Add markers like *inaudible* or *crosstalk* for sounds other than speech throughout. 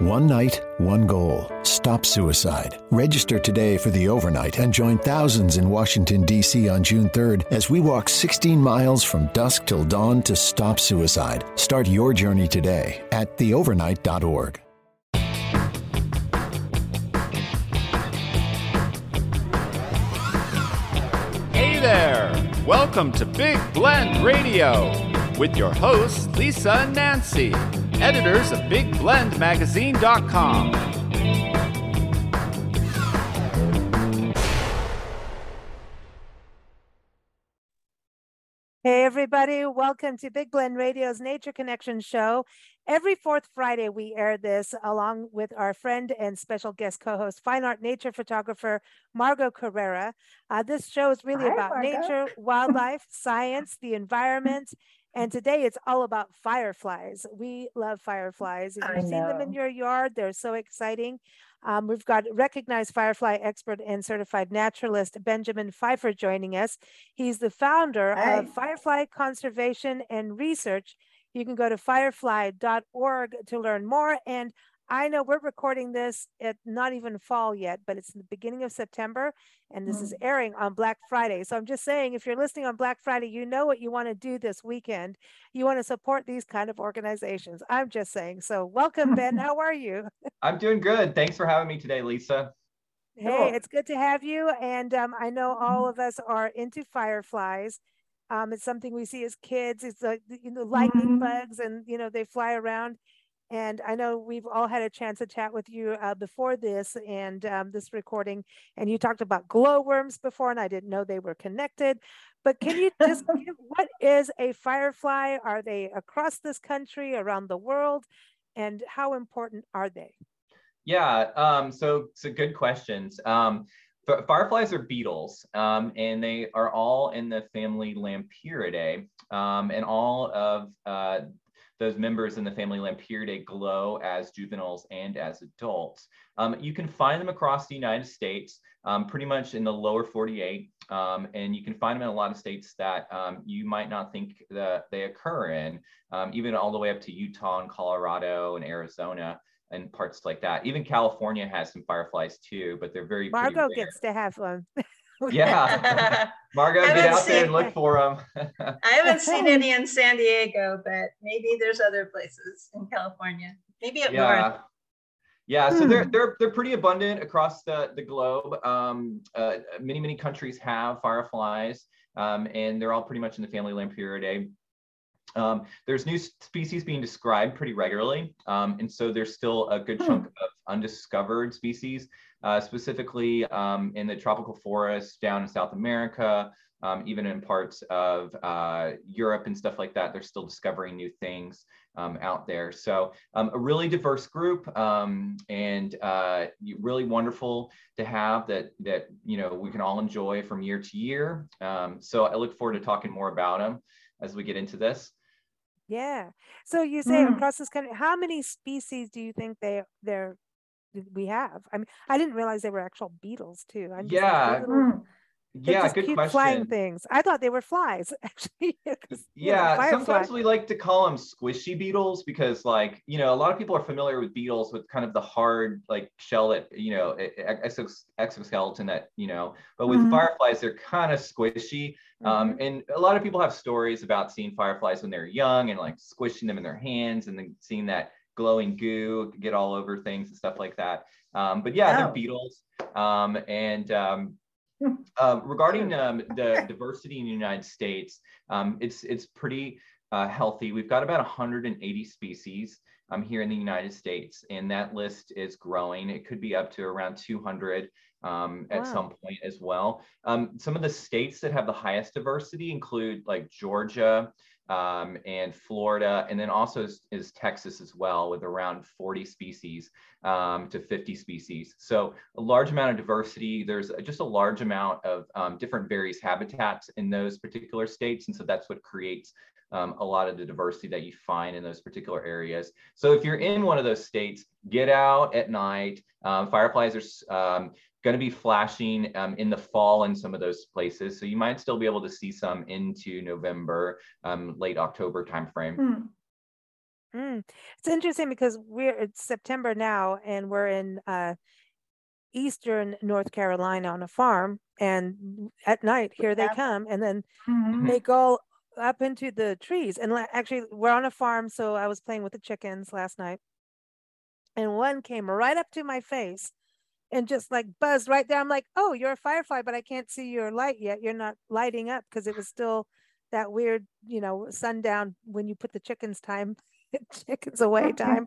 One night, one goal. Stop suicide. Register today for the overnight and join thousands in Washington, D.C. on June 3rd as we walk 16 miles from dusk till dawn to stop suicide. Start your journey today at theovernight.org. Hey there! Welcome to Big Blend Radio with your hosts, Lisa and Nancy, editors of BigBlendMagazine.com. Hey, everybody, welcome to Big Blend Radio's Nature Connection show. Every fourth Friday, we air this along with our friend and special guest co host, fine art nature photographer Margot Carrera. Uh, this show is really Hi, about Margot. nature, wildlife, science, the environment. And today it's all about fireflies. We love fireflies. If you've seen them in your yard, they're so exciting. Um, we've got recognized firefly expert and certified naturalist Benjamin Pfeiffer joining us. He's the founder Hi. of Firefly Conservation and Research. You can go to firefly.org to learn more. And I know we're recording this at not even fall yet, but it's the beginning of September, and this is airing on Black Friday. So I'm just saying, if you're listening on Black Friday, you know what you want to do this weekend. You want to support these kind of organizations. I'm just saying. So welcome, Ben. *laughs* How are you? I'm doing good. Thanks for having me today, Lisa. Hey, it's good to have you. And um, I know all of us are into fireflies. Um, it's something we see as kids. It's like the- you know lightning Mhm. bugs, and you know they fly around. And I know we've all had a chance to chat with you uh, before this and um, this recording. And you talked about glowworms before, and I didn't know they were connected. But can you just *laughs* give what is a firefly? Are they across this country, around the world, and how important are they? Yeah, um, so so good questions. Um, fireflies are beetles, um, and they are all in the family Lampyridae, um, and all of uh, those members in the family Lampyridae glow as juveniles and as adults. Um, you can find them across the United States, um, pretty much in the lower 48, um, and you can find them in a lot of states that um, you might not think that they occur in, um, even all the way up to Utah and Colorado and Arizona and parts like that. Even California has some fireflies too, but they're very rare. gets to have one. *laughs* Yeah, *laughs* Margot, get out there and look for them. *laughs* I haven't seen any in San Diego, but maybe there's other places in California. Maybe up yeah. north. Yeah, so they're Hmm. they're they're pretty abundant across the the globe. Um, uh, many many countries have fireflies, um, and they're all pretty much in the family Lampyridae. Um, there's new species being described pretty regularly, um, and so there's still a good chunk of undiscovered species, uh, specifically um, in the tropical forests down in South America, um, even in parts of uh, Europe and stuff like that. They're still discovering new things um, out there. So um, a really diverse group, um, and uh, really wonderful to have that that you know we can all enjoy from year to year. Um, so I look forward to talking more about them as we get into this. Yeah. So you say Mm. across this country, how many species do you think they they're we have? I mean, I didn't realize they were actual beetles too. I'm just like, Yeah. little- Mm. Yeah, good cute flying things. I thought they were flies, *laughs* actually. *laughs* 'cause, you know, Yeah, sometimes we like to call them squishy beetles because, like, you know, a lot of people are familiar with beetles with kind of the hard, like, shell that, you know, exos- exoskeleton that, you know, but with Mhm. fireflies, they're kind of squishy. Um, Mhm. and a lot of people have stories about seeing fireflies when they're young and like squishing them in their hands and then seeing that glowing goo get all over things and stuff like that. Um, but yeah, they're Oh. beetles. Um, and um, Hmm. uh, regarding um, the *laughs* diversity in the United States, um, it's it's pretty uh, healthy. We've got about 180 species um, here in the United States, and that list is growing. It could be up to around 200 um, at Wow. some point as well. Um, some of the states that have the highest diversity include like Georgia um, and Florida, and then also is, is Texas as well, with around 40 species um, to 50 species. So a large amount of diversity. There's just a large amount of um, different various habitats in those particular states, and so that's what creates um, a lot of the diversity that you find in those particular areas. So if you're in one of those states, get out at night. Um, fireflies are um, going to be flashing um, in the fall in some of those places. So you might still be able to see some into November, um, late October timeframe. Hmm. Mm. It's interesting because we're it's September now and we're in uh, eastern North Carolina on a farm. And at night, here they come and then Mhm. they go up into the trees. And actually, we're on a farm. So I was playing with the chickens last night. And one came right up to my face and just like buzzed right there. I'm like, oh, you're a firefly, but I can't see your light yet. You're not lighting up because it was still that weird, you know, sundown when you put the chickens time, *laughs* chickens away time.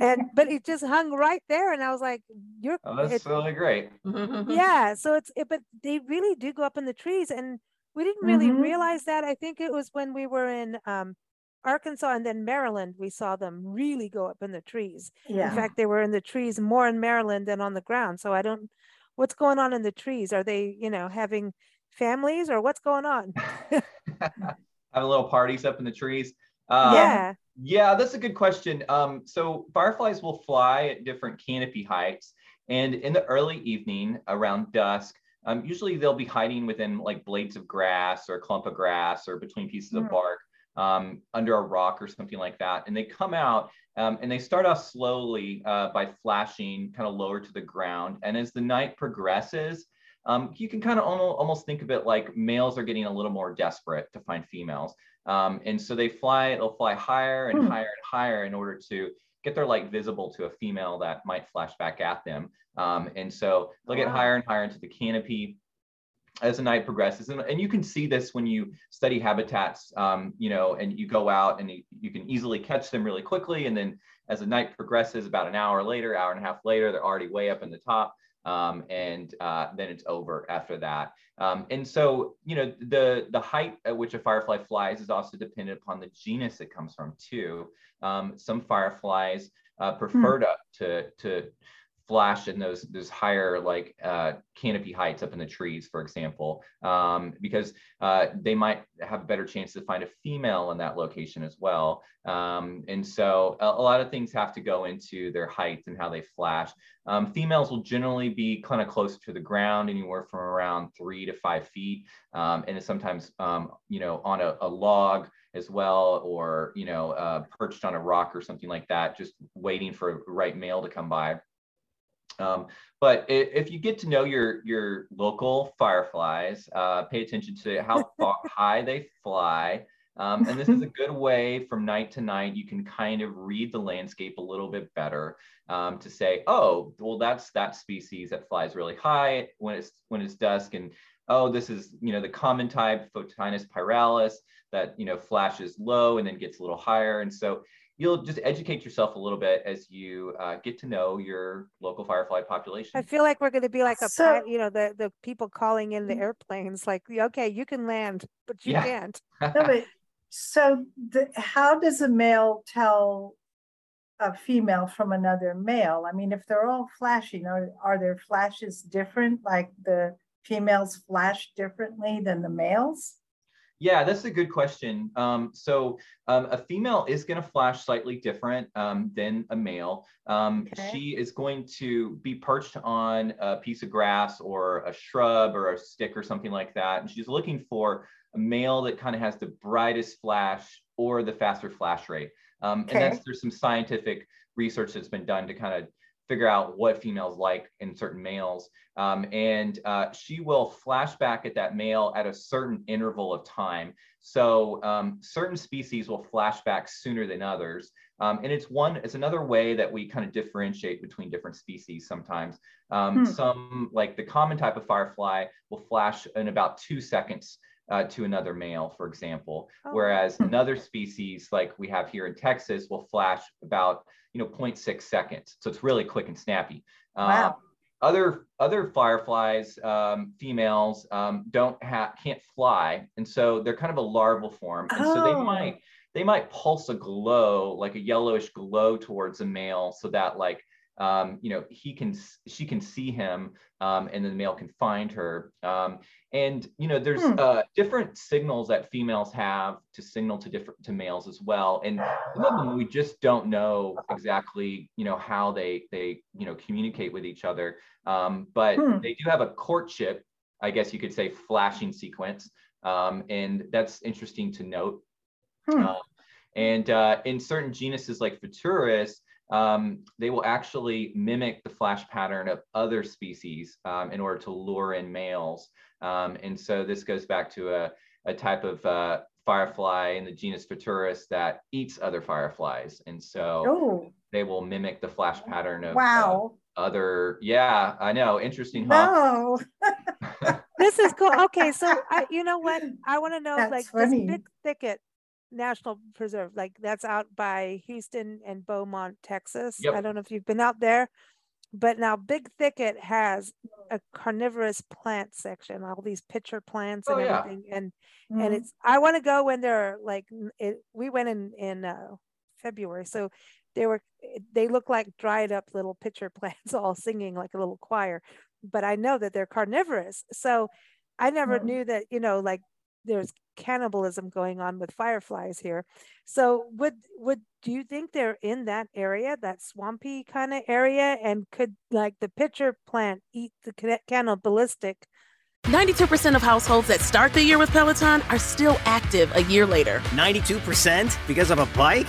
And but it just hung right there, and I was like, "You're Oh, that's it- really great. *laughs* yeah." So it's it, but they really do go up in the trees, and we didn't really Mhm. realize that. I think it was when we were in um, Arkansas and then Maryland, we saw them really go up in the trees. In fact, they were in the trees more in Maryland than on the ground. So I don't, what's going on in the trees? Are they, you know, having families or what's going on? *laughs* Having little parties up in the trees. Um, yeah. Yeah, that's a good question. Um, so fireflies will fly at different canopy heights, and in the early evening, around dusk, um, usually they'll be hiding within like blades of grass or a clump of grass or between pieces of Mm. bark um, under a rock or something like that. And they come out um, and they start off slowly uh, by flashing kind of lower to the ground. And as the night progresses, um, you can kind of almost, think of it like males are getting a little more desperate to find females. Um, and so they fly, they'll fly higher and Hmm. higher and higher in order to get their light visible to a female that might flash back at them. Um, and so they'll get Wow. higher and higher into the canopy as the night progresses. And, and you can see this when you study habitats, um, you know, and you go out and you, you can easily catch them really quickly. And then as the night progresses, about an hour later, hour and a half later, they're already way up in the top. Um, and uh, then it's over after that. Um, and so, you know, the the height at which a firefly flies is also dependent upon the genus it comes from too. Um, some fireflies uh, prefer to, to to flash in those those higher like uh, canopy heights up in the trees, for example, um, because uh, they might have a better chance to find a female in that location as well. Um, and so a, a lot of things have to go into their height and how they flash. Um, females will generally be kind of closer to the ground, anywhere from around three to five feet, um, and sometimes um, you know on a, a log as well, or you know uh, perched on a rock or something like that, just waiting for a right male to come by. Um, but if you get to know your your local fireflies, uh, pay attention to how *laughs* far, high they fly. Um, and this is a *laughs* good way from night to night, you can kind of read the landscape a little bit better um, to say, oh, well, that's that species that flies really high when it's when it's dusk. And oh, this is, you know, the common type, Photinus pyralis, that, you know, flashes low and then gets a little higher. And so you'll just educate yourself a little bit as you uh, get to know your local firefly population. I feel like we're going to be like a, So- pi- you know, the, the people calling in the Mm. airplanes, like, okay, you can land, but you Yeah. can't. *laughs* No, but, so the, how does a male tell a female from another male? I mean, if they're all flashing, are, are their flashes different? Like the females flash differently than the males? Yeah, that's a good question. Um, so um, a female is going to flash slightly different um, than a male. Um, Okay. She is going to be perched on a piece of grass or a shrub or a stick or something like that. And she's looking for a male that kind of has the brightest flash or the faster flash rate. Um, And that's Okay. there's some scientific research that's been done to kind of figure out what females like in certain males. Um, and uh, she will flash back at that male at a certain interval of time. So um, certain species will flash back sooner than others. Um, and it's one, it's another way that we kind of differentiate between different species sometimes. Um, Hmm. Some, like the common type of firefly, will flash in about two seconds uh, to another male, for example. Oh. Whereas *laughs* another species, like we have here in Texas, will flash about you know 0.6 seconds. So it's really quick and snappy. Um, Wow. other other fireflies, um, females, um, don't have can't fly, and so they're kind of a larval form, and so they Oh. might they might pulse a glow like a yellowish glow towards a male, so that like um, you know he can she can see him, um, and then the male can find her. Um, and you know there's Hmm. uh, different signals that females have to signal to different to males as well, and some of them we just don't know exactly you know how they they you know communicate with each other um, but Hmm. they do have a courtship i guess you could say flashing sequence um, and that's interesting to note Hmm. Uh, And uh, in certain genuses like Photuris, um, they will actually mimic the flash pattern of other species um, in order to lure in males. Um, and so this goes back to a, a type of uh, firefly in the genus Photuris that eats other fireflies. And so Oh, they will mimic the flash pattern of uh, wow. other. Yeah, I know. Interesting, huh? No. *laughs* This is cool. Okay, so I, you know what? I want to know That's like funny. this Big Thicket National Preserve, like that's out by Houston and Beaumont, Texas. I don't know if you've been out there, but now Big Thicket has a carnivorous plant section, all these pitcher plants and Oh, yeah. everything. And Mhm. and it's I want to go when they're like it, we went in in uh, February, so they were they look like dried up little pitcher *laughs* plants all singing like a little choir. But I know that they're carnivorous, so I never Mm. knew that you know like there's cannibalism going on with fireflies here. So would would do you think they're in that area, that swampy kind of area, and could like the pitcher plant eat the cannibalistic 92% of households that start the year with Peloton are still active a year later. 92% because of a bike?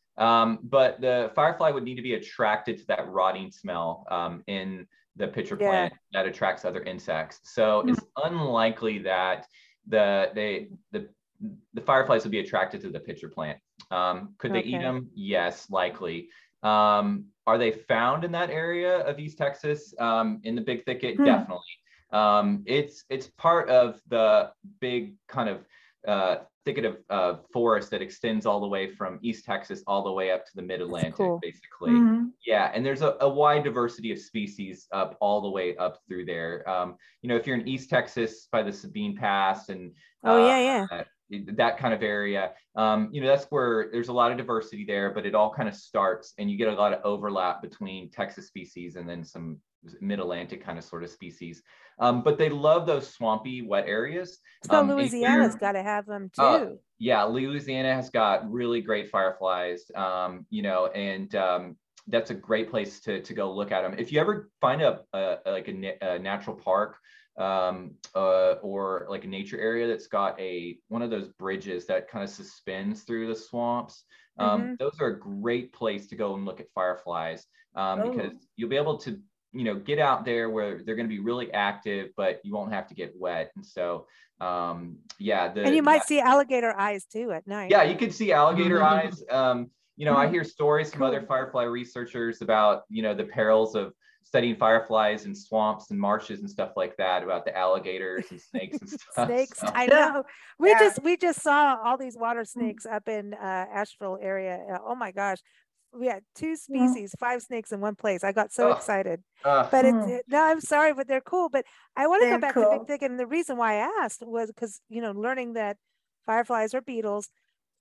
um, but the firefly would need to be attracted to that rotting smell um, in the pitcher Yeah. plant that attracts other insects. So it's unlikely that the they the the fireflies would be attracted to the pitcher plant. Um, could they eat them? Yes, likely. Um, are they found in that area of East Texas um, in the big thicket? Hmm. Definitely. Um, it's it's part of the big kind of uh, thicket of uh, forest that extends all the way from East Texas all the way up to the Mid Atlantic, cool. basically. Mhm. Yeah, and there's a, a wide diversity of species up all the way up through there. Um, you know, if you're in East Texas by the Sabine Pass and Oh uh, yeah, yeah. uh, that kind of area, um, you know, that's where there's a lot of diversity there, but it all kind of starts and you get a lot of overlap between Texas species and then some mid-Atlantic kind of sort of species. Um, but they love those swampy, wet areas. So Um, Louisiana's got to have them too. uh, yeah, Louisiana has got really great fireflies, um, you know, and um, that's a great place to, to go look at them. If you ever find a, a like a, a natural park um, uh, or like a nature area that's got a one of those bridges that kind of suspends through the swamps, um, those are a great place to go and look at fireflies um, Oh. because you'll be able to you know get out there where they're going to be really active, but you won't have to get wet, and so um, yeah, the and you might see alligator eyes too at night. yeah, you could see alligator Mhm. eyes. Um, you know, I Mm-hmm. hear stories from other firefly researchers about, you know, the perils of studying fireflies in swamps and marshes and stuff like that, about the alligators and snakes and *laughs* stuff. snakes. So, I know. We Yeah. just we just saw all these water Mm. snakes up in uh, Asheville area. Uh, Oh my gosh, we had two Yeah. species, five snakes in one place. I got so Oh. excited. uh, But it's Mm. it, no, I'm sorry, but they're cool. But I want to go They're back to cool. Big Thicket, and the reason why I asked was because you know, learning that fireflies are beetles.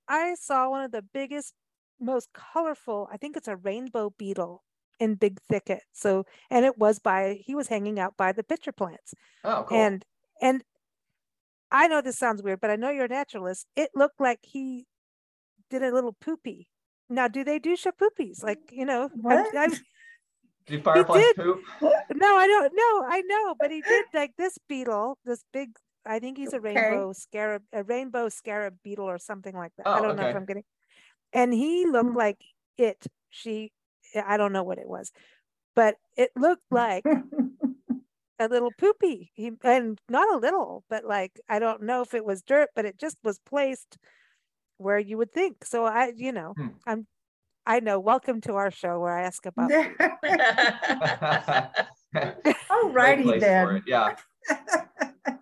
I saw one of the biggest, most colorful. I think it's a rainbow beetle in Big Thicket. So, and it was by he was hanging out by the pitcher plants oh, cool. and and I know this sounds weird, but I know you're a naturalist. It looked like he did a little poopy. Now, do they do shapoopies? Like you know, I'm- What? I'm- *laughs* Do fireflies did. poop? *laughs* no, I don't. know. I know, but he did like this beetle, this big. I think he's a Okay. rainbow scarab, a rainbow scarab beetle or something like that. I Oh, don't know if. I'm getting. And he looked Mm. like it. She, I don't know what it was, but it looked *laughs* like a little poopy. He and not a little, but like I don't know if it was dirt, but it just was placed where you would think. So I, you know, Hmm. I'm I know. Welcome to our show where I ask about *laughs* *laughs* food. righty Alrighty then. Yeah. *laughs*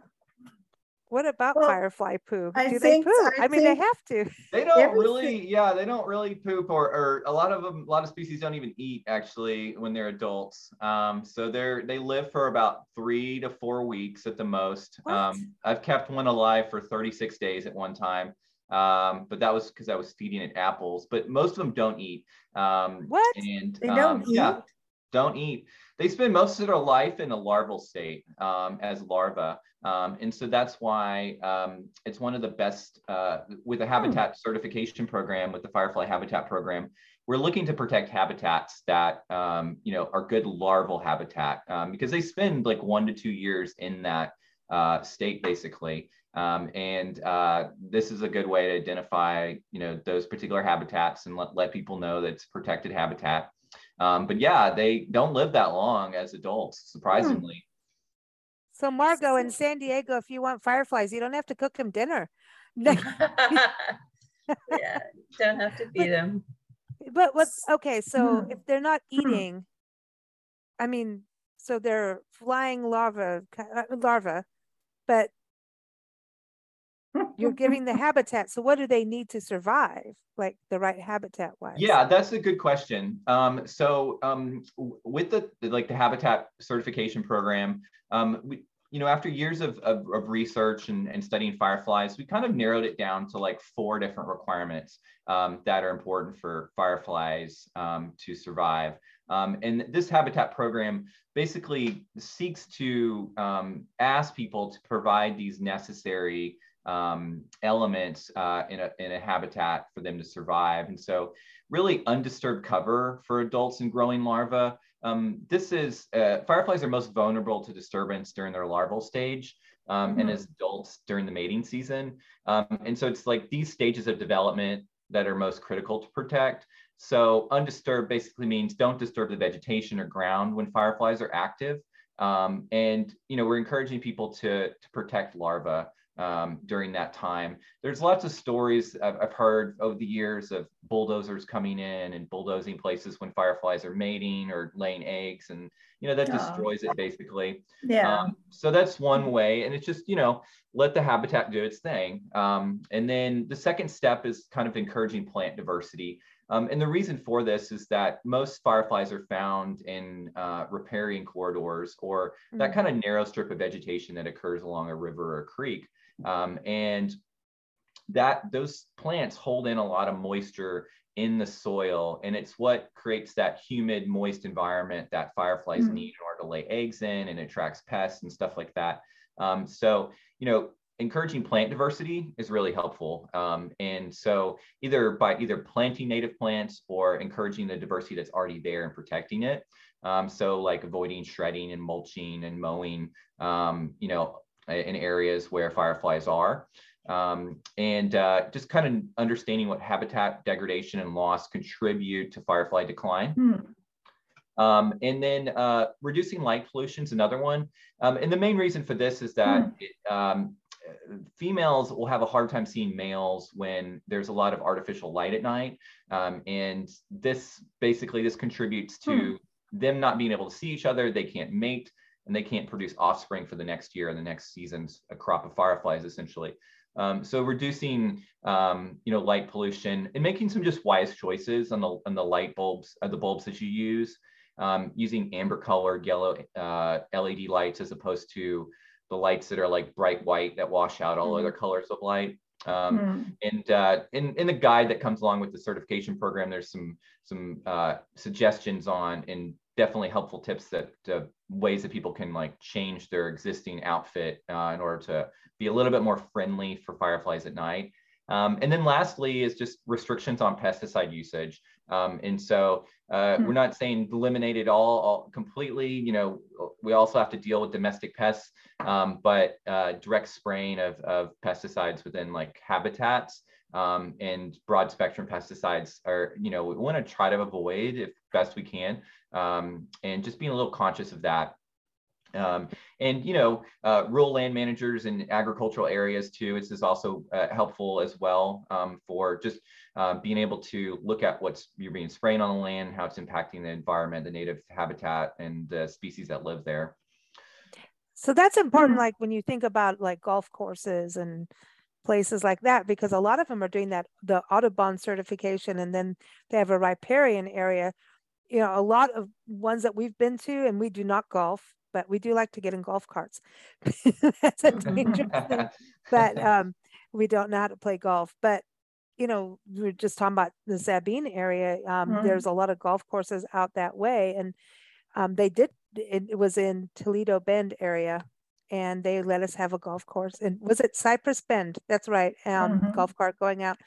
what about Well, firefly poo? I Do think- they poo? I I, mean, they have to. They don't Everything- really, yeah, they don't really poop, or, or a lot of them, a lot of species don't even eat actually when they're adults. Um, so they're they live for about three to four weeks at the most. What? Um, I've kept one alive for 36 days at one time. Um, but that was because I was feeding it apples. But most of them don't eat. Um, what? And They don't um, yeah, eat? don't eat. They spend most of their life in a larval state um, as larvae. Um, and so that's why um, it's one of the best uh, with the habitat certification program, with the Firefly Habitat Program. We're looking to protect habitats that um, you know are good larval habitat um, because they spend like one to two years in that uh, state basically. Um, and uh, this is a good way to identify you know those particular habitats and let, let people know that it's protected habitat. Um, but yeah, they don't live that long as adults, surprisingly. So Margot in San Diego, if you want fireflies, you don't have to cook them dinner. *laughs* yeah, don't have to feed them. But what's okay? So Hmm. if they're not eating, I mean, so they're flying larva, ki- uh, larva, but you're *laughs* giving the habitat. So what do they need to survive? Like the right habitat wise? Yeah, that's a good question. Um, so um, with the the- like the habitat certification program, um, we you know after years of, of, of research and, and studying fireflies, we kind of narrowed it down to like four different requirements um, that are important for fireflies um, to survive. Um, and this habitat program basically seeks to um, ask people to provide these necessary um, elements uh, in, a, in a habitat for them to survive. And so really undisturbed cover for adults and growing larvae. Um, this is, uh, fireflies are most vulnerable to disturbance during their larval stage um, and Mhm. as adults during the mating season. Um, and so it's like these stages of development that are most critical to protect. So undisturbed basically means don't disturb the vegetation or ground when fireflies are active. Um, and you know we're encouraging people to, to protect larvae um, during that time. There's lots of stories I've, I've heard over the years of bulldozers coming in and bulldozing places when fireflies are mating or laying eggs, and you know that Oh. destroys it basically. Yeah. Um, so that's one way, and it's just you know let the habitat do its thing. Um, and then the second step is kind of encouraging plant diversity. Um, and the reason for this is that most fireflies are found in uh, riparian corridors or that Mm. kind of narrow strip of vegetation that occurs along a river or a creek. Um, and that those plants hold in a lot of moisture in the soil and it's what creates that humid moist environment that fireflies Mhm. need in order to lay eggs in and attracts pests and stuff like that. Um, so you know encouraging plant diversity is really helpful. Um, and so either by either planting native plants or encouraging the diversity that's already there and protecting it. Um, so like avoiding shredding and mulching and mowing um, you know in areas where fireflies are um, and uh, just kind of understanding what habitat degradation and loss contribute to firefly decline. Hmm. Um, and then uh, reducing light pollution is another one. Um, and the main reason for this is that it, um, females will have a hard time seeing males when there's a lot of artificial light at night. Um, and this basically, this contributes to them not being able to see each other. They can't mate and they can't produce offspring for the next year and the next season's a crop of fireflies essentially. Um, so reducing, um, you know, light pollution and making some just wise choices on the on the light bulbs, uh, the bulbs that you use, um, using amber colored yellow uh, LED lights as opposed to the lights that are like bright white that wash out all Mhm. other colors of light. Um, Hmm. and uh, in, in the guide that comes along with the certification program, there's some some uh, suggestions on and definitely helpful tips that uh, ways that people can like change their existing outfit uh, in order to be a little bit more friendly for fireflies at night. Um, and then lastly is just restrictions on pesticide usage. Um, and so uh, Hmm. we're not saying eliminate it all, all completely. You know, we also have to deal with domestic pests, um, but uh, direct spraying of, of pesticides within like habitats um, and broad spectrum pesticides are, you know, we want to try to avoid if best we can, um, and just being a little conscious of that. Um, and you know, uh, rural land managers and agricultural areas too. This is also uh, helpful as well um, for just uh, being able to look at what's you're being spraying on the land, how it's impacting the environment, the native habitat, and the species that live there. So that's important, Mhm. like when you think about like golf courses and places like that, because a lot of them are doing that, the Audubon certification, and then they have a riparian area. You know, a lot of ones that we've been to, and we do not golf, but we do like to get in golf carts. *laughs* That's a dangerous thing. But *laughs* um, we don't know how to play golf. But you know, we are just talking about the Sabine area. Um, Mhm. There's a lot of golf courses out that way, and um, they did. It, it was in Toledo Bend area, and they let us have a golf course. And was it Cypress Bend? That's right. Um, Mhm. golf cart going out,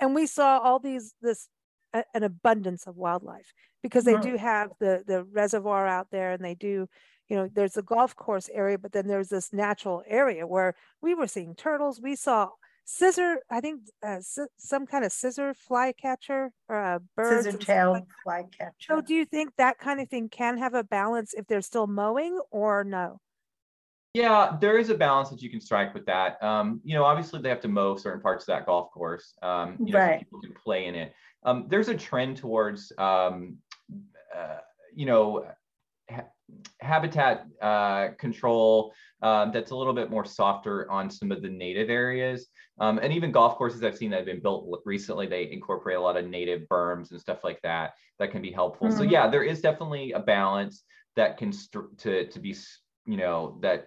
and we saw all these this a- an abundance of wildlife because they Mhm. do have the the reservoir out there, and they do. You know, there's a golf course area, but then there's this natural area where we were seeing turtles. We saw scissor, I think uh, sci- some kind of scissor flycatcher or uh, birds. Scissor tail like- flycatcher. So do you think that kind of thing can have a balance if they're still mowing or no? Yeah, there is a balance that you can strike with that. Um, you know, obviously they have to mow certain parts of that golf course. Um, you know, so Right. people can play in it. Um, there's a trend towards, um, uh, you know, ha- habitat uh, control um, that's a little bit more softer on some of the native areas. Um, and even golf courses I've seen that have been built recently, they incorporate a lot of native berms and stuff like that that can be helpful. So Mhm. yeah, there is definitely a balance that can str- to to be you know that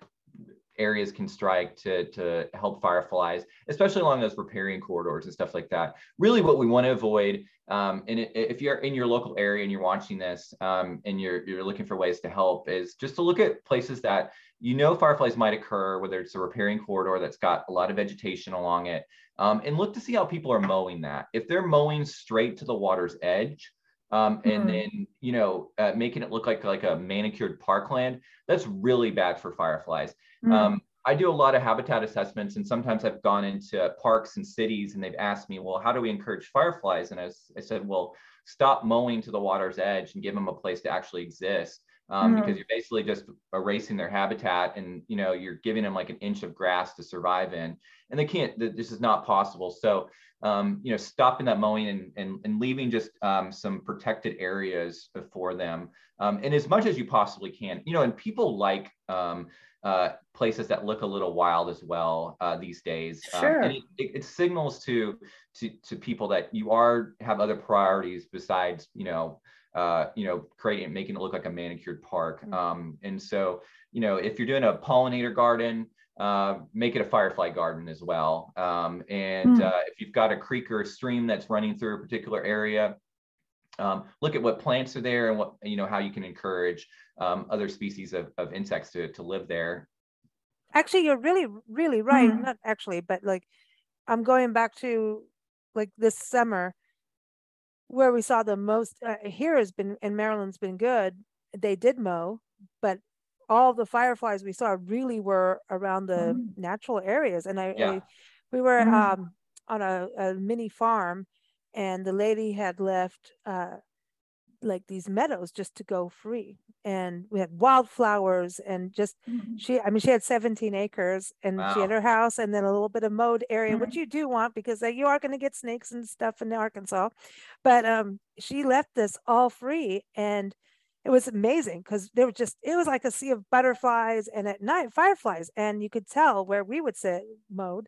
areas can strike to to help fireflies, especially along those riparian corridors and stuff like that. Really, what we want to avoid, um, and if you're in your local area and you're watching this, um, and you're you're looking for ways to help, is just to look at places that you know fireflies might occur, whether it's a riparian corridor that's got a lot of vegetation along it, um, and look to see how people are mowing that. If they're mowing straight to the water's edge, um, and Mhm. then you know uh, making it look like like a manicured parkland, that's really bad for fireflies. Mm. Um, I do a lot of habitat assessments, and sometimes I've gone into parks and cities, and they've asked me, "Well, how do we encourage fireflies?" And I said, "Well, stop mowing to the water's edge and give them a place to actually exist." Um, Mhm. Because you're basically just erasing their habitat, and you know you're giving them like an inch of grass to survive in, and they can't. th- This is not possible. So, um, you know, stopping that mowing and and, and leaving just um, some protected areas for them, um, and as much as you possibly can. You know, and people like um, uh, places that look a little wild as well uh, these days. Um, Sure. and it, it, it signals to, to to people that you are have other priorities besides you know uh, you know creating making it look like a manicured park. Mhm. Um, and so you know if you're doing a pollinator garden. Uh, make it a firefly garden as well. Um, and Hmm. uh, if you've got a creek or a stream that's running through a particular area, um, look at what plants are there and what you know how you can encourage um, other species of, of insects to, to live there Actually, you're really, really right. Mhm. Not actually, but like I'm going back to like this summer where we saw the most uh, here has been in Maryland's been good. They did mow, but all the fireflies we saw really were around the Mm. natural areas. And I, Yeah. I we were Mhm. um, on a, a mini farm, and the lady had left uh, like these meadows just to go free, and we had wildflowers and just Mhm. she i mean she had 17 acres and she had her house and then a little bit of mowed area which Mhm. you do want because you are going to get snakes and stuff in arkansas but um she left this all free and it was amazing because there was just it was like a sea of butterflies and at night fireflies and you could tell where we would sit mowed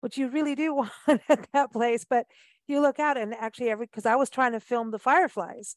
which you really do *laughs* want at that place but you look out and actually every because i was trying to film the fireflies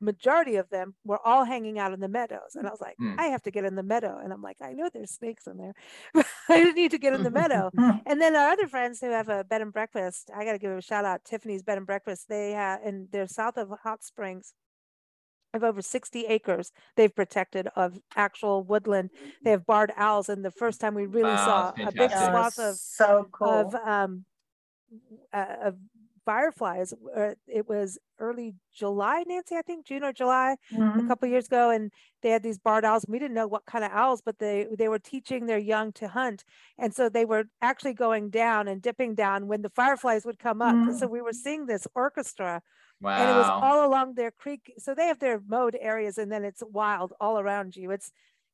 majority of them were all hanging out in the meadows and i was like Mm. i have to get in the meadow and i'm like i know there's snakes in there *laughs* but i need to get in the meadow *laughs* and then our other friends who have a bed and breakfast i got to give a shout out tiffany's bed and breakfast they have and they're south of hot springs have over 60 acres they've protected of actual woodland they have barred owls and the first time we really Wow, saw a big fantastic. swath of so cool. of um uh, of fireflies. Uh, it was early July, Nancy, I think June or July, a Mhm. couple years ago, and they had these barred owls. We didn't know what kind of owls, but they they were teaching their young to hunt, and so they were actually going down and dipping down when the fireflies would come up. And So we were seeing this orchestra, wow and it was all along their creek. So they have their mowed areas, and then it's wild all around you. It's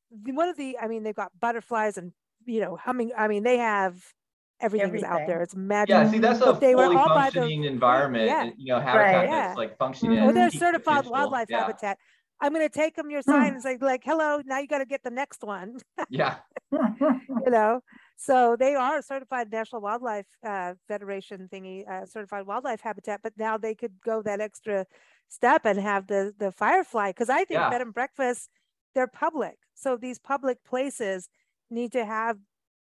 one of the, I mean, they've got butterflies and, you know, humming. I mean, they have everything's out there. It's magic. Yeah, see, that's a But they were fully all by the- functioning environment, yeah. and, you know, habitat Right. Yeah. that's like functioning. Well, at they're certified potential. wildlife yeah. habitat. I'm going to take them your Hmm. sign and say like, hello, now you got to get the next one, *laughs* Yeah, you know? So they are a certified National Wildlife uh, Federation thingy, uh, certified wildlife habitat, but now they could go that extra step and have the, the firefly. Cause I think Yeah. bed and breakfast, they're public. So these public places need to have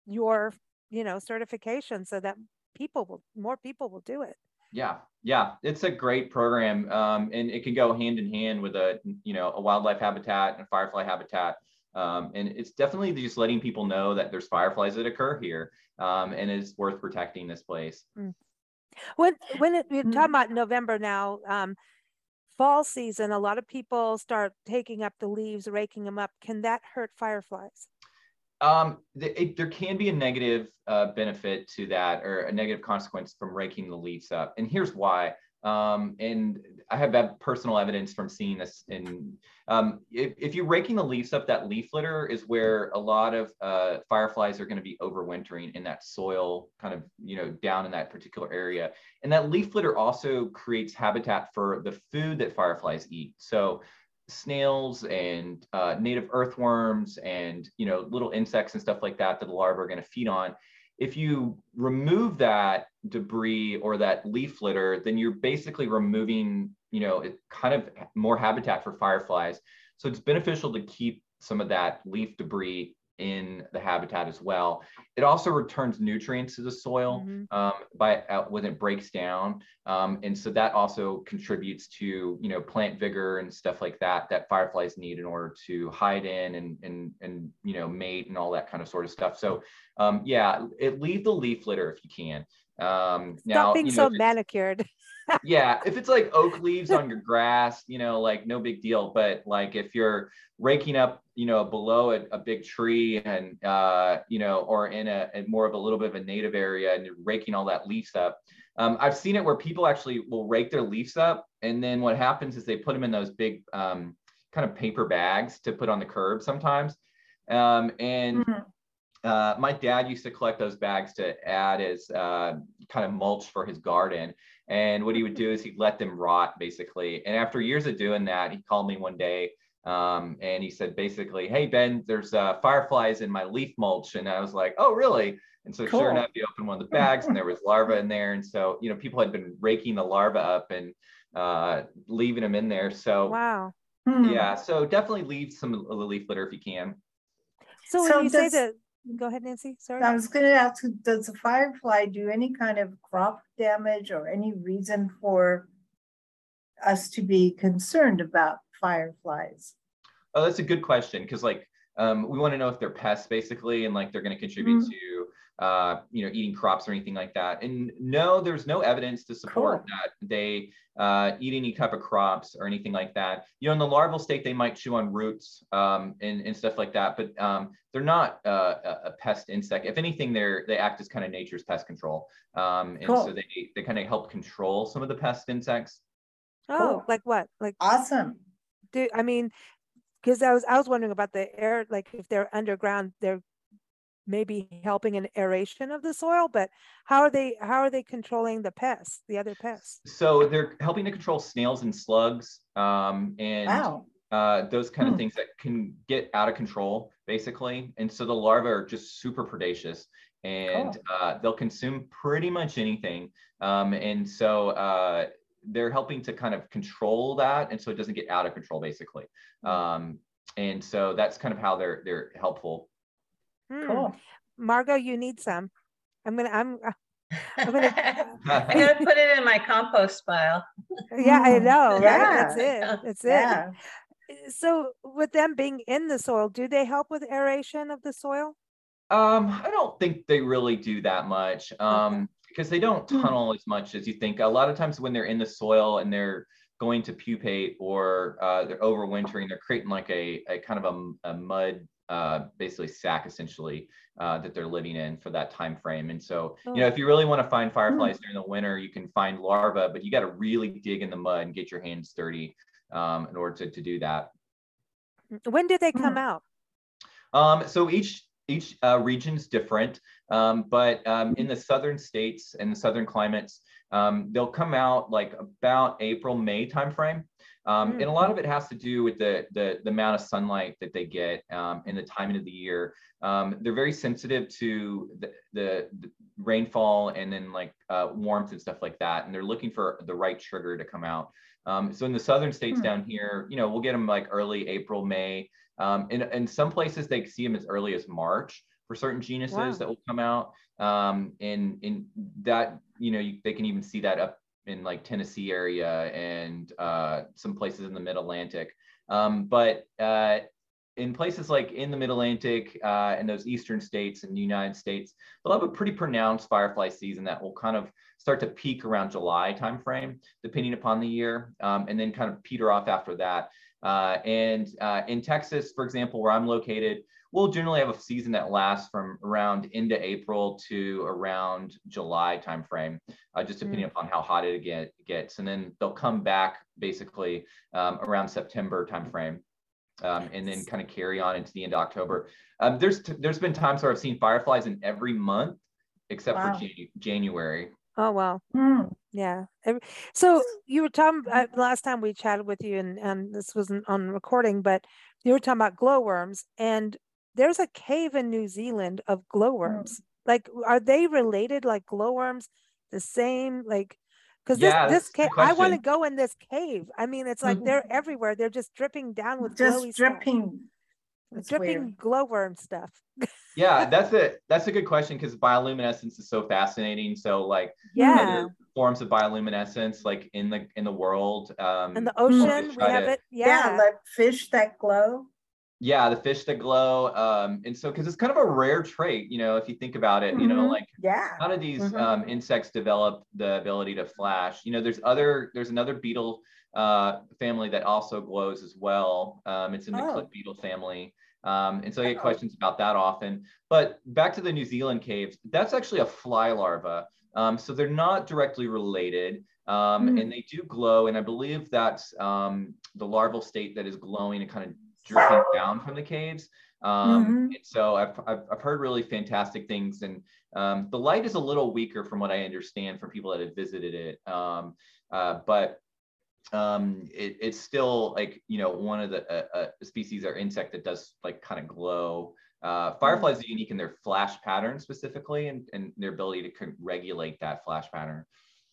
your, you know, certification so that people will, more people will do it. yeah, yeah. It's a great program, um, and it can go hand in hand with a, you know, a wildlife habitat and a firefly habitat. Um, and it's definitely just letting people know that there's fireflies that occur here, um, and it's worth protecting this place. When when it, we're Mm. talking about November now, um, fall season, a lot of people start taking up the leaves, raking them up. Can that hurt fireflies? Um, th- it, there can be a negative uh, benefit to that, or a negative consequence from raking the leaves up, and here's why. Um, and I have that personal evidence from seeing this. In um, if, if you're raking the leaves up, that leaf litter is where a lot of uh, fireflies are going to be overwintering in that soil, kind of you know down in that particular area. And that leaf litter also creates habitat for the food that fireflies eat. So snails and uh, native earthworms and you know little insects and stuff like that that the larvae are going to feed on. If you remove that debris or that leaf litter then you're basically removing you know it kind of more habitat for fireflies. So it's beneficial to keep some of that leaf debris in the habitat as well. It also returns nutrients to the soil Mhm. um, by uh, when it breaks down. Um, and so that also contributes to you know plant vigor and stuff like that that fireflies need in order to hide in and and and you know mate and all that kind of sort of stuff. So um, yeah it leave the leaf litter if you can. Um, now Stop being you know, so manicured. *laughs* yeah if it's like oak leaves on your grass you know like no big deal. But like if you're raking up you know below a, a big tree and uh you know or in a, in more of a little bit of a native area and raking all that leaves up um, i've seen it where people actually will rake their leaves up and then what happens is they put them in those big um, kind of paper bags to put on the curb sometimes um, and Mhm. uh, my dad used to collect those bags to add as uh, kind of mulch for his garden. And what he would do is he'd let them rot basically. And after years of doing that, he called me one day um, and he said basically, "Hey Ben, there's uh, fireflies in my leaf mulch." And I was like, "Oh really?" And so Cool. sure enough, he opened one of the bags and there was larvae in there. And so you know people had been raking the larvae up and uh, leaving them in there. So Wow. Hmm. yeah, so definitely leave some of the leaf litter if you can. So when So you say does- that, go ahead, Nancy. Sorry. I was going to ask, does the firefly do any kind of crop damage or any reason for us to be concerned about fireflies? Oh, that's a good question because like um, we want to know if they're pests basically and like they're going to contribute Mhm. to uh, you know eating crops or anything like that. And no, there's no evidence to support Cool. that they uh, eat any type of crops or anything like that. You know, in the larval state, they might chew on roots um, and, and stuff like that, but um, they're not uh, a, a pest insect. If anything, they're they act as kind of nature's pest control, um, and so they they kind of help control some of the pest insects. oh, cool. like what? Like Awesome. Do I mean? Because I was I was wondering about the air. Like if they're underground, they're maybe helping an aeration of the soil. But how are they? How are they controlling the pests? The other pests? So they're helping to control snails and slugs um, and Wow. uh, those kind of Hmm. things that can get out of control, basically. And so the larvae are just super predacious and uh, they'll consume pretty much anything. Um, and so uh, they're helping to kind of control that. And so it doesn't get out of control, basically. Um, and so that's kind of how they're they're helpful. Hmm. Cool. Margot, you need some. I'm gonna. I'm. uh, I'm gonna. *laughs* *laughs* I'm gonna put it in my compost pile. Yeah, I Mm, know. right? That's it. That's Yeah. it. So, with them being in the soil, do they help with aeration of the soil? Um, I don't think they really do that much um, because they don't tunnel as much as you think. A lot of times when they're in the soil and they're going to pupate or uh, they're overwintering, they're creating like a, a kind of a, a mud, uh, basically sack essentially uh, that they're living in for that time frame. And so, you know, if you really want to find fireflies during the winter, you can find larvae, but you got to really dig in the mud and get your hands dirty um, in order to, to do that. When do they come Hmm. out? Um, so each each uh, is different, um, but um, in the southern states and the southern climates, um, they'll come out like about April May timeframe. Um, mm. And a lot of it has to do with the, the, the amount of sunlight that they get um, and the timing of the year. Um, they're very sensitive to the, the, the rainfall and then like uh, warmth and stuff like that. And they're looking for the right trigger to come out. Um, so in the southern states mm. down here, you know, we'll get them like early April, May. Um, in, in some places, they see them as early as March for certain genuses wow. that will come out. Um, and in that, you know, you, they can even see that up in like Tennessee area and uh, some places in the Mid Atlantic. Um, but uh, in places like in the Mid Atlantic uh, and those eastern states in the United States, they'll have a pretty pronounced firefly season that will kind of start to peak around July timeframe, depending upon the year, um, and then kind of peter off after that. Uh, and uh, in Texas, for example, where I'm located, we'll generally have a season that lasts from around into April to around July timeframe, uh, just depending mm. upon how hot it get, gets. And then they'll come back basically um, around September timeframe. Um, and then kind of carry on into the end of October. Um, there's there's been times where I've seen fireflies in every month except wow. for Janu- January. Oh wow, mm. yeah. So you were talking uh, last time we chatted with you, and and this wasn't on recording, but you were talking about glowworms, and there's a cave in New Zealand of mm. glowworms. Mm. Like, are they related? Like glowworms, the same? Like, because yeah, this, this cave, I want to go in this cave. I mean, it's like mm-hmm. they're everywhere. They're just dripping down with just dripping, dripping weird. glowworm stuff. *laughs* yeah, that's a that's a good question because bioluminescence is so fascinating. So like, yeah, forms of bioluminescence like in the in the world. Um, in the ocean, we have to, it. Yeah, yeah, like fish that glow yeah the fish that glow um, and so because it's kind of a rare trait you know if you think about it mm-hmm. you know mm-hmm. like yeah how do these mm-hmm. um, insects develop the ability to flash you know there's other there's another beetle uh, family that also glows as well um, it's in the oh. click beetle family um, and so I get questions about that often. But back to the New Zealand caves, that's actually a fly larva. Um, so they're not directly related. Um, mm. and they do glow. And I believe that's um, the larval state that is glowing and kind of dripping down from the caves. Um, mm-hmm. so I've, I've, I've, heard really fantastic things. And um, the light is a little weaker from what I understand from people that have visited it. Um, uh, but um, it, it's still like, you know, one of the uh, uh, species or insect that does like kind of glow. Uh, fireflies are unique in their flash pattern specifically and, and their ability to regulate that flash pattern.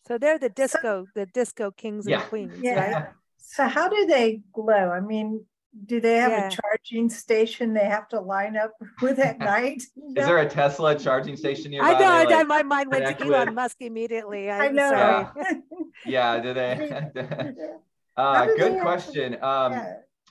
So they're the disco, the disco kings and queens, yeah. right? So how do they glow? I mean, do they have yeah. a charging station they have to line up *laughs* with at *laughs* night? *laughs* Is there a Tesla charging station nearby? I know. Like, my mind went to Elon with? Musk immediately. I'm i know. Yeah. *laughs* Do they? uh, good question. Um.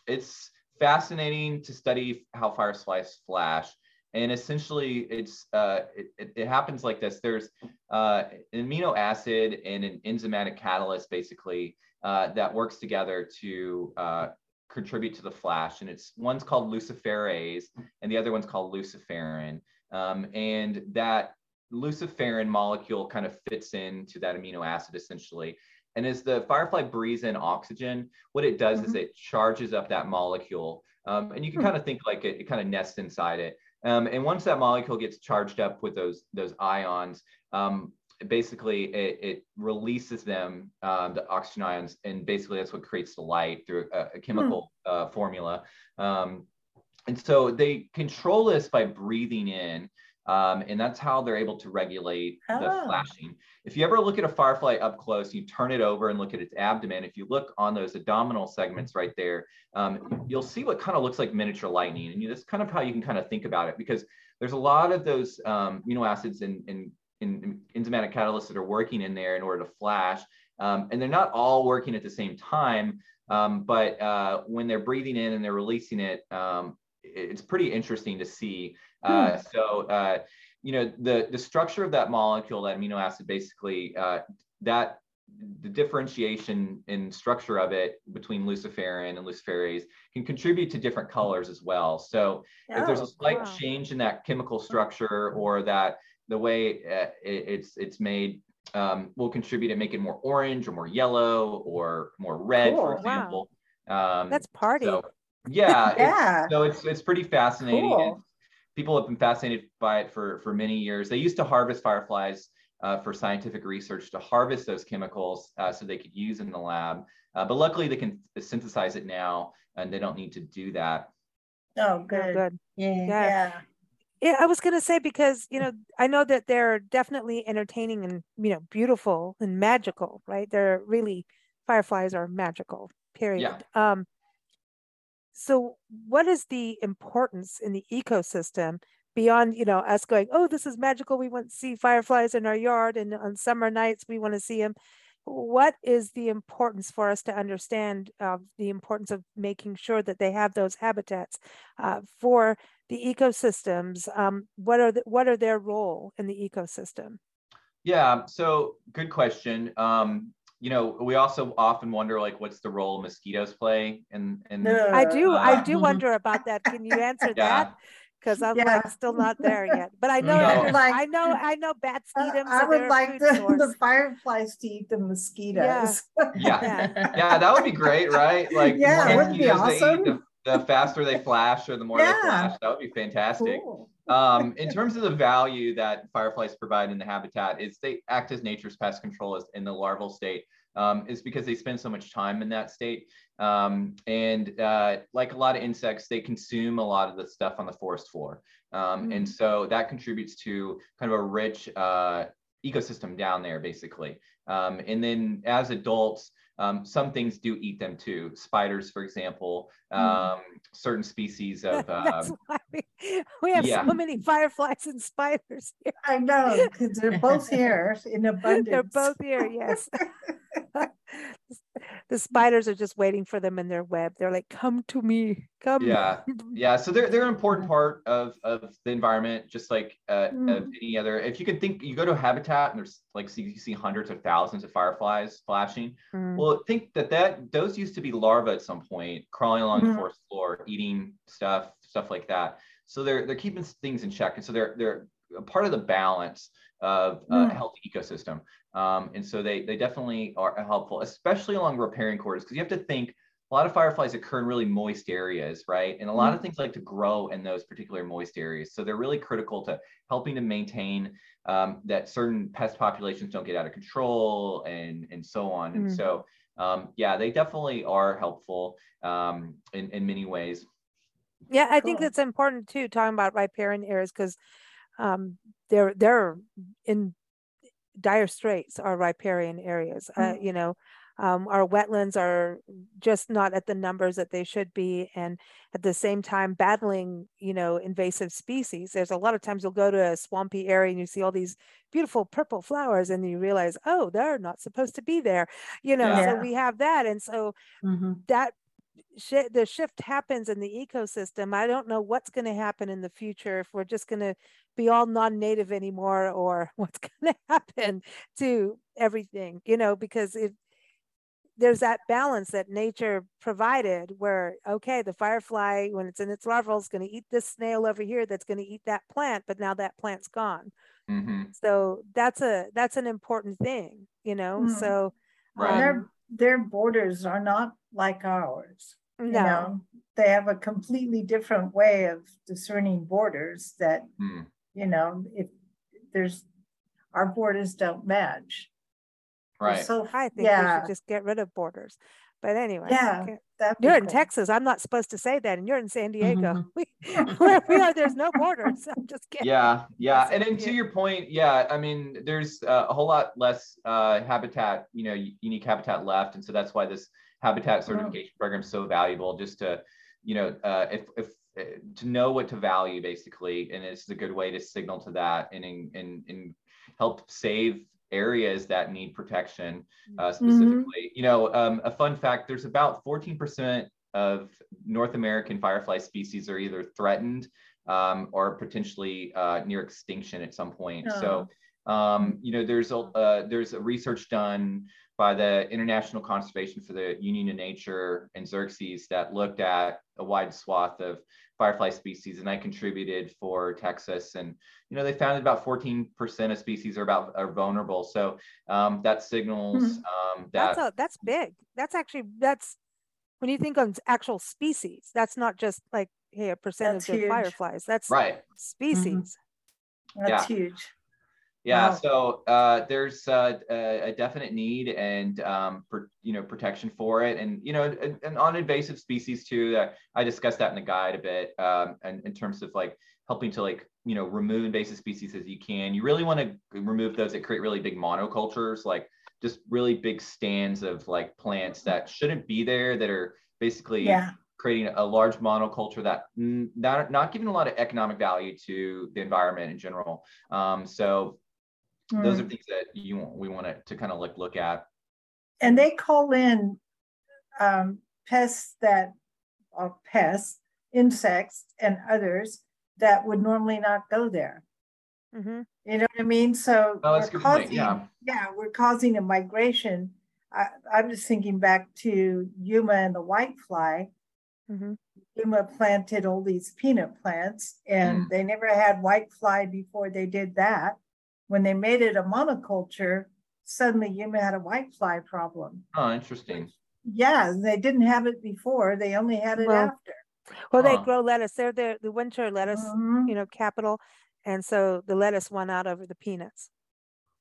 It's fascinating to study how fireflies flash. And essentially, it's uh, it, it, happens like this. There's uh, an amino acid and an enzymatic catalyst, basically, uh, that works together to uh, contribute to the flash, and it's one's called luciferase and the other one's called luciferin. Um, and that luciferin molecule kind of fits into that amino acid essentially. And as the firefly breathes in oxygen, what it does mm-hmm. is it charges up that molecule. Um, and you can hmm. kind of think like it, it kind of nests inside it. Um, and once that molecule gets charged up with those, those ions, um, basically it, it releases them, um, the oxygen ions, and basically that's what creates the light through a, a chemical hmm. uh, formula. Um, and so they control this by breathing in, um, and that's how they're able to regulate oh. the flashing. If you ever look at a firefly up close, you turn it over and look at its abdomen. If you look on those abdominal segments right there, um, you'll see what kind of looks like miniature lightning. And you, that's kind of how you can kind of think about it because there's a lot of those um, amino acids and, and in, in enzymatic catalysts that are working in there in order to flash. Um, and they're not all working at the same time, um, but uh, when they're breathing in and they're releasing it, um, it's pretty interesting to see. Uh, hmm. So, uh, you know, the, the structure of that molecule, that amino acid, basically, uh, that the differentiation in structure of it between luciferin and luciferase can contribute to different colors as well. So oh, if there's a oh, slight wow. change in that chemical structure or that the way uh, it, it's it's made um, will contribute to make it more orange or more yellow or more red, cool. for example. Wow. Um, That's party. So, Yeah, *laughs* it's- Yeah. so it's it's pretty fascinating. Cool. People have been fascinated by it for for many years. They used to harvest fireflies uh, for scientific research to harvest those chemicals uh, so they could use in the lab. Uh, but luckily, they can synthesize it now, and they don't need to do that. Oh, Oh, good. good. Yeah. Yeah. Yeah. Yeah, I was going to say because, you know, I know that they're definitely entertaining and, you know, beautiful and magical, right? They're really, fireflies are magical, period. Um, so what is the importance in the ecosystem beyond, you know, us going, oh, this is magical. We want to see fireflies in our yard and on summer nights we want to see them. What is the importance for us to understand uh, the importance of making sure that they have those habitats uh, for the ecosystems? Um, what are the, what are their role in the ecosystem? Yeah, so good question. Um, you know, we also often wonder like, what's the role mosquitoes play in in I do I Uh, do *laughs* wonder about that. Can you answer Yeah. that? Because I'm Yeah. like still not there yet. But I *laughs* know No. Like- I know I know bats eat them. I would like *laughs* the, source. the fireflies to eat the mosquitoes. Yeah. yeah, that would be great, right? Like Yeah, more wouldn't be mosquitoes eat, awesome? the, the faster they flash or the more they Yeah. flash. That would be fantastic. Cool. Um, *laughs* in terms of the value that fireflies provide in the habitat, is they act as nature's pest control in the larval state. Um, is because they spend so much time in that state. Um, and uh, like a lot of insects, they consume a lot of the stuff on the forest floor. Um, And so that contributes to kind of a rich uh, ecosystem down there, basically. Um, and then as adults, um, some things do eat them too. Spiders, for example, um, certain species *laughs* of. That's Um, why we, we have yeah. so many fireflies and spiders here. I know, because they're both *laughs* here in abundance. They're both here, yes. *laughs* the spiders are just waiting for them in their web. They're like, come to me, come. Yeah, *laughs* yeah. So they're they're an important part of of the environment, just like uh, of Mm. any other. If you can think, you go to a habitat and there's like see, you see hundreds of thousands of fireflies flashing. Mm. Well, think that that those used to be larvae at some point, crawling along the Mhm. forest floor, eating stuff, stuff like that. So they're they're keeping things in check, and so they're they're a part of the balance of a Mm. healthy ecosystem. Um, and so they they definitely are helpful, especially along riparian corridors, because you have to think a lot of fireflies occur in really moist areas, right? And a lot of things like to grow in those particular moist areas. So they're really critical to helping to maintain um, that certain pest populations don't get out of control and and so on. And Mm. so um, yeah, they definitely are helpful um, in in many ways. Yeah, I think Cool. that's important too, talking about riparian areas, because um, they're they're in dire straits, our riparian areas. Uh, Mm. you know, um, our wetlands are just not at the numbers that they should be, and at the same time battling, you know, invasive species. There's a lot of times you'll go to a swampy area and you see all these beautiful purple flowers, and you realize, oh, they're not supposed to be there. You know, so we have that, and so Mhm. that shi the shift happens in the ecosystem. I don't know what's going to happen in the future if we're just going to be all non-native anymore or *laughs* what's going to happen to everything, you know, because it there's that balance that nature provided where okay the firefly when it's in its larval is going to eat this snail over here that's going to eat that plant but now that plant's gone hmm so that's a that's an important thing you know Mm. so Right. Their um, their borders are not like ours. no You know, they have a completely different way of discerning borders that, Mm. you know, if there's our borders don't match. Right. So I think we yeah, should just get rid of borders. But anyway, Yeah, okay. That'd you're in cool. Texas. I'm not supposed to say that, and you're in San Diego. Mhm. We, where *laughs* we are, there's no borders. *laughs* I'm just kidding. Yeah, yeah, That's and so then to your point, yeah, I mean, there's uh, a whole lot less uh, habitat, you know, unique habitat left, and so that's why this habitat certification program is so valuable. Just to, you know, uh, if if uh, to know what to value basically, and it's a good way to signal to that and and and, and help save areas that need protection uh, specifically. You know, um, a fun fact: there's about 14% of North American firefly species are either threatened um, or potentially uh, near extinction at some point. So, um, you know, there's a uh, there's a research done by the International Conservation for the Union of Nature and Xerces that looked at a wide swath of firefly species, and I contributed for Texas. And you know, they found about 14% of species are about are vulnerable. So um, that signals um, that That's a, that's big. That's actually that's when you think of actual species, that's not just like, hey, a percentage of fireflies. That's Right. species. That's Yeah. huge. Yeah, Wow. so uh, there's uh, a, definite need and um, for, you know protection for it, and you know and, and on invasive species too. Uh, I discussed that in the guide a bit, um, and in terms of like helping to like you know remove invasive species as you can. You really want to remove those that create really big monocultures, like just really big stands of like plants that shouldn't be there that are basically Yeah. creating a large monoculture that not not giving a lot of economic value to the environment in general. Um, so those are Mm. things that you want, we want to, to kind of like look at. And they call in um, pests that are pests, insects, and others that would normally not go there. hmm You know what I mean? So Oh, that's we're good point, causing, yeah. yeah, we're causing a migration. I, I'm just thinking back to Yuma and the whitefly. hmm Yuma planted all these peanut plants, and Mm. they never had whitefly before they did that. When they made it a monoculture, suddenly Yuma had a whitefly problem. Oh, interesting. Yeah, they didn't have it before. They only had it Well, after. Well, they grow lettuce. They're the, the winter lettuce, Mhm. you know, capital. And so the lettuce won out over the peanuts.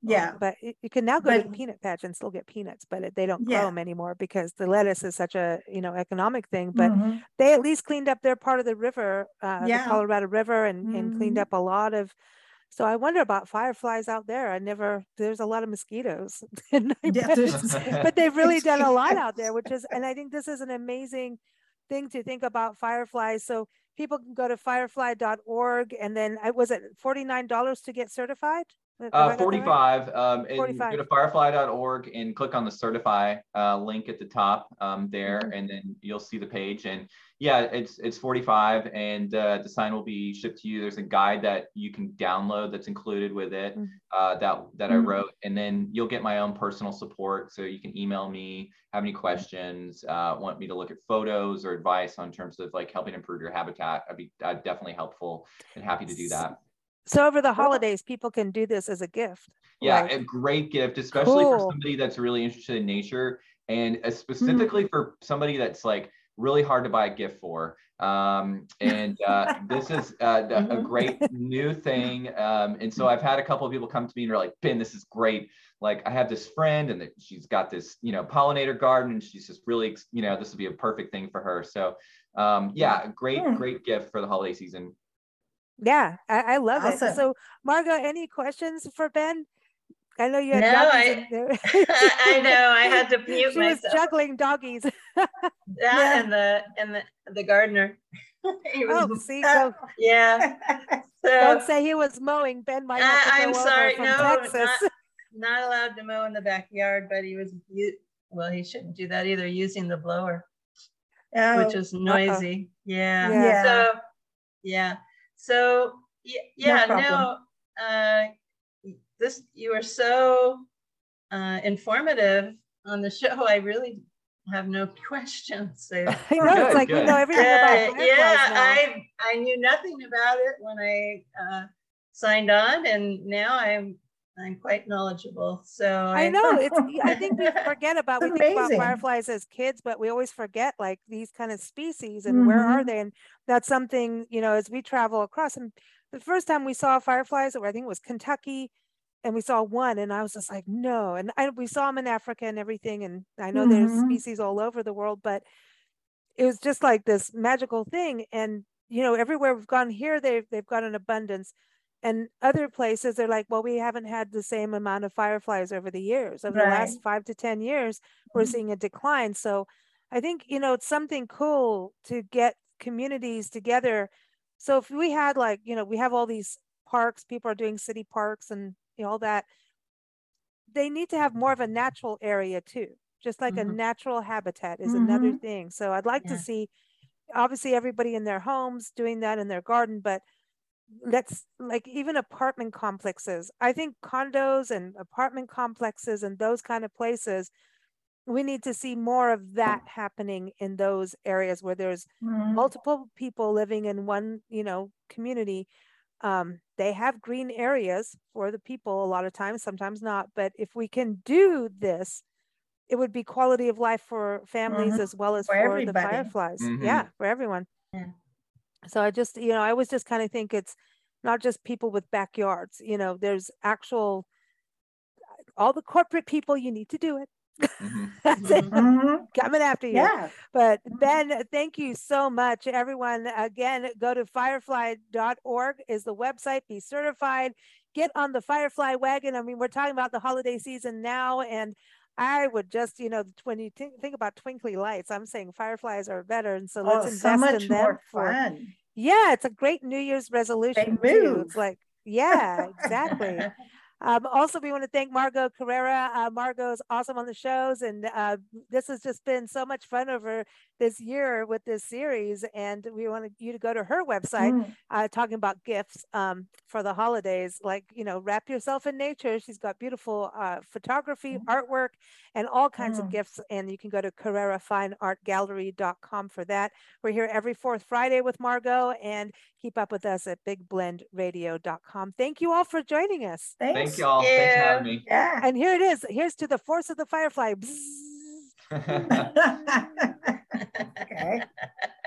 Yeah, But y- you can now go to the peanut patch and still get peanuts, but it- they don't grow Yeah. them anymore because the lettuce is such a, you know, economic thing. But Mhm. they at least cleaned up their part of the river, uh, the Colorado River, and, and cleaned Mhm. up a lot of. So I wonder about fireflies out there. I never, there's a lot of mosquitoes. *laughs* Yeah, *laughs* but they've really done a lot out there, which is, *laughs* and I think this is an amazing thing to think about fireflies. So people can go to firefly.org and then I was it $49 to get certified? I Uh, got that right? 45, um, and 45. go to firefly.org and click on the certify uh, link at the top um, there, Mhm. and then you'll see the page. And yeah, it's it's 45, and uh, the sign will be shipped to you. There's a guide that you can download that's included with it Mm. uh, that that I Mhm. wrote, and then you'll get my own personal support. So you can email me, have any questions, uh, want me to look at photos or advice on terms of like helping improve your habitat. I'd be I'd definitely helpful and happy to do that. So over the holidays, people can do this as a gift. Yeah, like- a great gift, especially for somebody that's really interested in nature and uh, specifically for somebody that's like really hard to buy a gift for. Um, and uh, this is uh, *laughs* a- Mhm. great new thing. Um, and so I've had a couple of people come to me and are like, Ben, this is great. Like I have this friend and that she's got this, you know, pollinator garden and she's just really, you know, this would be a perfect thing for her. So um, yeah, great, Hmm. great gift for the holiday season. Yeah, I, I love it. So Margot, any questions for Ben? I know you had No, I- *laughs* I know, I had to *laughs* mute She was juggling doggies. *laughs* That Yeah. and the and the the gardener. He was- Oh, see, so yeah. don't say he was mowing. Ben might have to I, i'm sorry. from No, Texas. not, not allowed to mow in the backyard, but he was u- well. He shouldn't do that either. Using the blower, Oh, which is noisy. Yeah. Yeah. So yeah. So y- yeah. problem. No. uh, this you are so uh, informative on the show. I really have no *laughs* questions. So, *laughs* I know Good, it's like we know everything about yeah, yeah. I I knew nothing about it when I uh, signed on, and now I'm I'm quite knowledgeable. So I know it's. *laughs* I think we forget about. We think about fireflies as kids, but we always forget like these kind of species and where are Mhm. they? And that's something you know as we travel across. And the first time we saw fireflies, or I think it was Kentucky, and we saw one, and I was just like, no. And I, we saw them in Africa and everything, and I know there's Mhm. species all over the world, but it was just like this magical thing. And you know, everywhere we've gone here, they've they've got an abundance. And other places, they're like, well, we haven't had the same amount of fireflies over the years. Over the last five to 10 years, we're Mhm. seeing a decline. So I think, you know, it's something cool to get communities together. So if we had like, you know, we have all these parks, people are doing city parks and you know, all that. They need to have more of a natural area too, just like a Mhm. natural habitat is another Mhm. thing. So I'd like Yeah. to see obviously everybody in their homes doing that in their garden, but let's like even apartment complexes. I think condos and apartment complexes and those kind of places, we need to see more of that happening in those areas where there's Mhm. multiple people living in one, you know, community. Um, they have green areas for the people a lot of times, sometimes not. But if we can do this, it would be quality of life for families Mhm. as well as For for, the everybody. fireflies. Mhm. Yeah, for everyone. Yeah. So I just, you know, I always just kind of think it's not just people with backyards. You know, there's actual all the corporate people. You need to do it. Mhm. *laughs* That's it. Mhm. Coming after you. Yeah. But Mhm. Ben, thank you so much, everyone. Again, go to firefly.org is the website. Be certified. Get on the Firefly wagon. I mean, we're talking about the holiday season now, and I would just, you know, when you think, think about twinkly lights, I'm saying fireflies are better, and so let's Oh, invest so much in them. more for, fun. Yeah, it's a great New Year's resolution too. It's like, yeah, exactly. *laughs* Um, also, we want to thank Margot Carrera. Uh, Margot is awesome on the shows, and uh, this has just been so much fun over this year with this series. And we want you to go to her website, Mm. uh, talking about gifts um, for the holidays. Like you know, wrap yourself in nature. She's got beautiful uh, photography, artwork, and all kinds of Mm. gifts. And you can go to CarreraFineArtGallery.com for that. We're here every fourth Friday with Margot, and keep up with us at BigBlendRadio.com. Thank you all for joining us. Thanks. Thank y'all. Thanks for having me. Yeah. And here it is. Here's to the force of the firefly. Bzzz. *laughs* okay. *laughs*